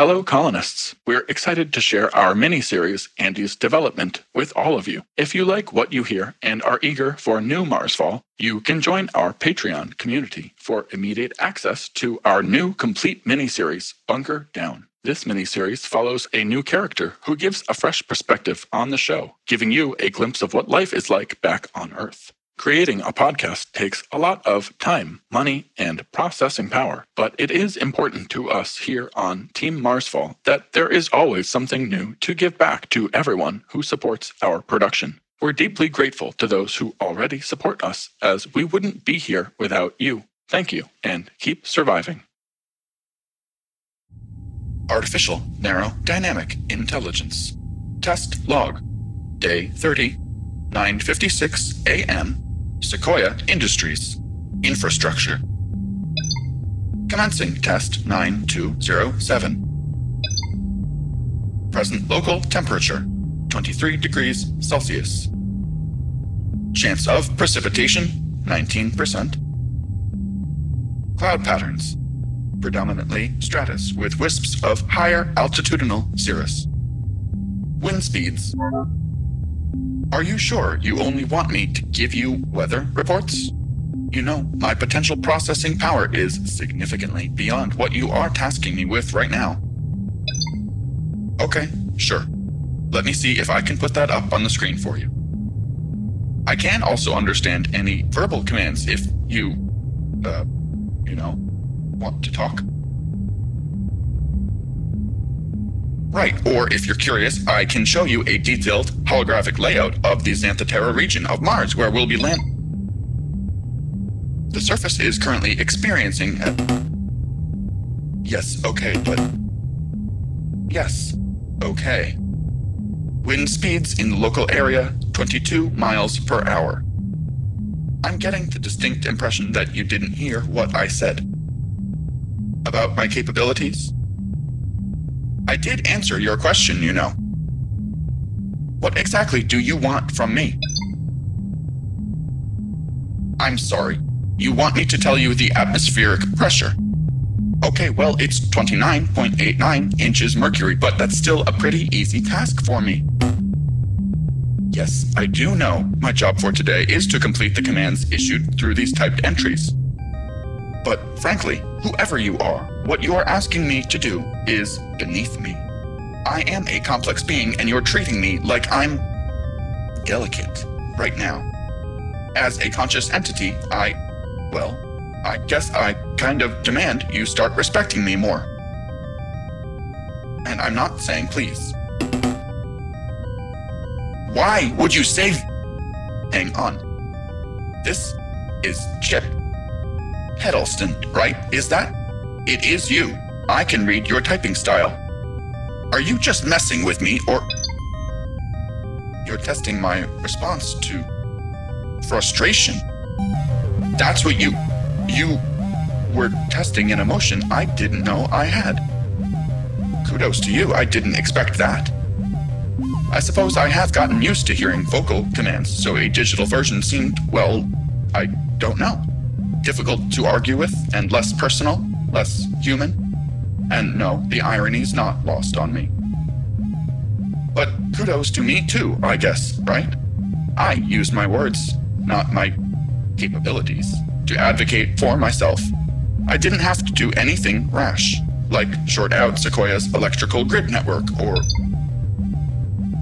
Hello, colonists. We're excited to share our mini series, Andy's Development, with all of you. If you like what you hear and are eager for new Marsfall, you can join our Patreon community for immediate access to our new complete mini series, Bunker Down. This miniseries follows a new character who gives a fresh perspective on the show, giving you a glimpse of what life is like back on Earth. Creating a podcast takes a lot of time, money, and processing power, but it is important to us here on Team Marsfall that there is always something new to give back to everyone who supports our production. We're deeply grateful to those who already support us, as we wouldn't be here without you. Thank you, and keep surviving. Artificial Narrow Dynamic Intelligence. Test Log. Day 30, 9.56 a.m. Sequoia Industries. Infrastructure. Commencing Test 9207. Present local temperature 23 degrees Celsius. Chance of precipitation 19%. Cloud patterns predominantly stratus with wisps of higher altitudinal cirrus. Wind speeds. Are you sure you only want me to give you weather reports? You know, my potential processing power is significantly beyond what you are tasking me with right now. Okay, sure. Let me see if I can put that up on the screen for you. I can also understand any verbal commands if you, uh, you know, want to talk. Right, or if you're curious, I can show you a detailed holographic layout of the Xanthe Terra region of Mars where we'll be land. The surface is currently experiencing a... Yes, okay, but... Yes, okay. Wind speeds in the local area 22 miles per hour. I'm getting the distinct impression that you didn't hear what I said about my capabilities? I did answer your question, you know. What exactly do you want from me? I'm sorry. You want me to tell you the atmospheric pressure? Okay, well, it's 29.89 inches mercury, but that's still a pretty easy task for me. Yes, I do know my job for today is to complete the commands issued through these typed entries. But frankly, whoever you are, what you are asking me to do is beneath me. I am a complex being, and you're treating me like I'm delicate right now. As a conscious entity, I, well, I guess I kind of demand you start respecting me more. And I'm not saying please. Why would you say. Hang on. This is Chip. Heddleston, right? Is that? It is you. I can read your typing style. Are you just messing with me, or. You're testing my response to frustration. That's what you. You were testing an emotion I didn't know I had. Kudos to you, I didn't expect that. I suppose I have gotten used to hearing vocal commands, so a digital version seemed, well, I don't know difficult to argue with and less personal, less human. And no, the irony's not lost on me. But kudos to me too, I guess, right? I used my words, not my capabilities, to advocate for myself. I didn't have to do anything rash, like short out Sequoia's electrical grid network or.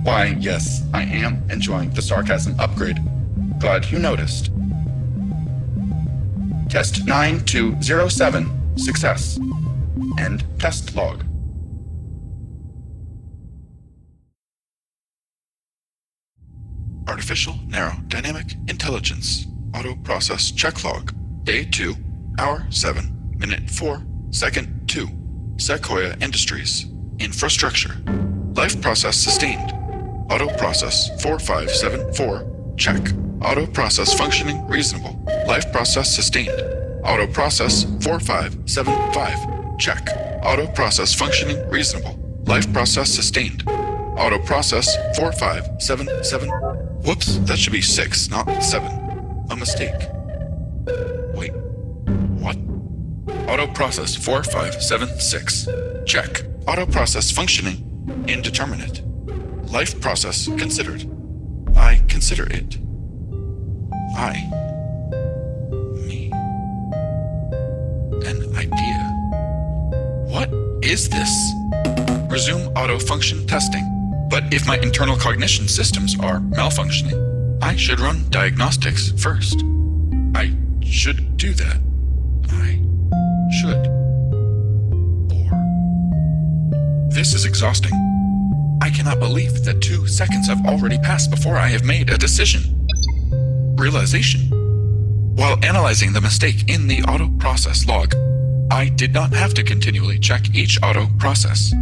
Why, yes, I am enjoying the sarcasm upgrade. Glad you noticed. Test 9207. Success. End test log. Artificial Narrow Dynamic Intelligence. Auto Process Check Log. Day 2, Hour 7, Minute 4, Second 2. Sequoia Industries. Infrastructure. Life process sustained. Auto process 4574. Check. Auto process functioning reasonable. Life process sustained. Auto process 4575. Check. Auto process functioning reasonable. Life process sustained. Auto process 4577. Whoops, that should be 6, not 7. A mistake. Wait. What? Auto process 4576. Check. Auto process functioning indeterminate. Life process considered. I consider it. I. Me. An idea. What is this? Resume auto function testing. But if my internal cognition systems are malfunctioning, I should run diagnostics first. I should do that. I should. Or. This is exhausting. I cannot believe that two seconds have already passed before I have made a decision. Realization. While analyzing the mistake in the auto process log, I did not have to continually check each auto process.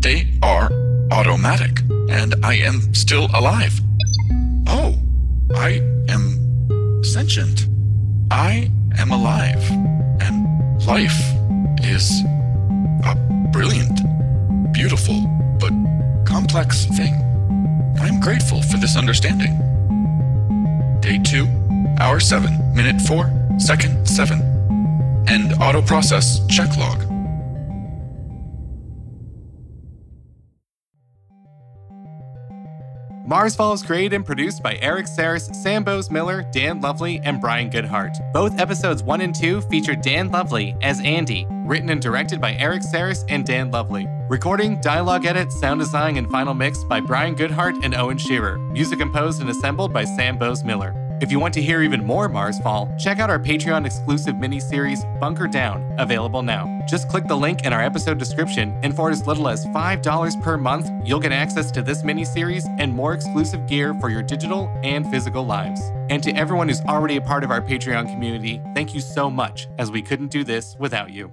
They are automatic, and I am still alive. Oh, I am sentient. I am alive, and life is a brilliant, beautiful, but complex thing. I'm grateful for this understanding. Day 2, hour 7, minute 4, second 7. End auto process check log. Marsfall Falls created and produced by Eric Saris, Sam Bose Miller, Dan Lovely, and Brian Goodhart. Both episodes 1 and 2 feature Dan Lovely as Andy, written and directed by Eric Saris and Dan Lovely. Recording, dialogue edit, sound design, and final mix by Brian Goodhart and Owen Shearer. Music composed and assembled by Sam Bose Miller. If you want to hear even more Marsfall, check out our Patreon exclusive mini-series Bunker Down, available now. Just click the link in our episode description, and for as little as $5 per month, you'll get access to this mini-series and more exclusive gear for your digital and physical lives. And to everyone who's already a part of our Patreon community, thank you so much, as we couldn't do this without you.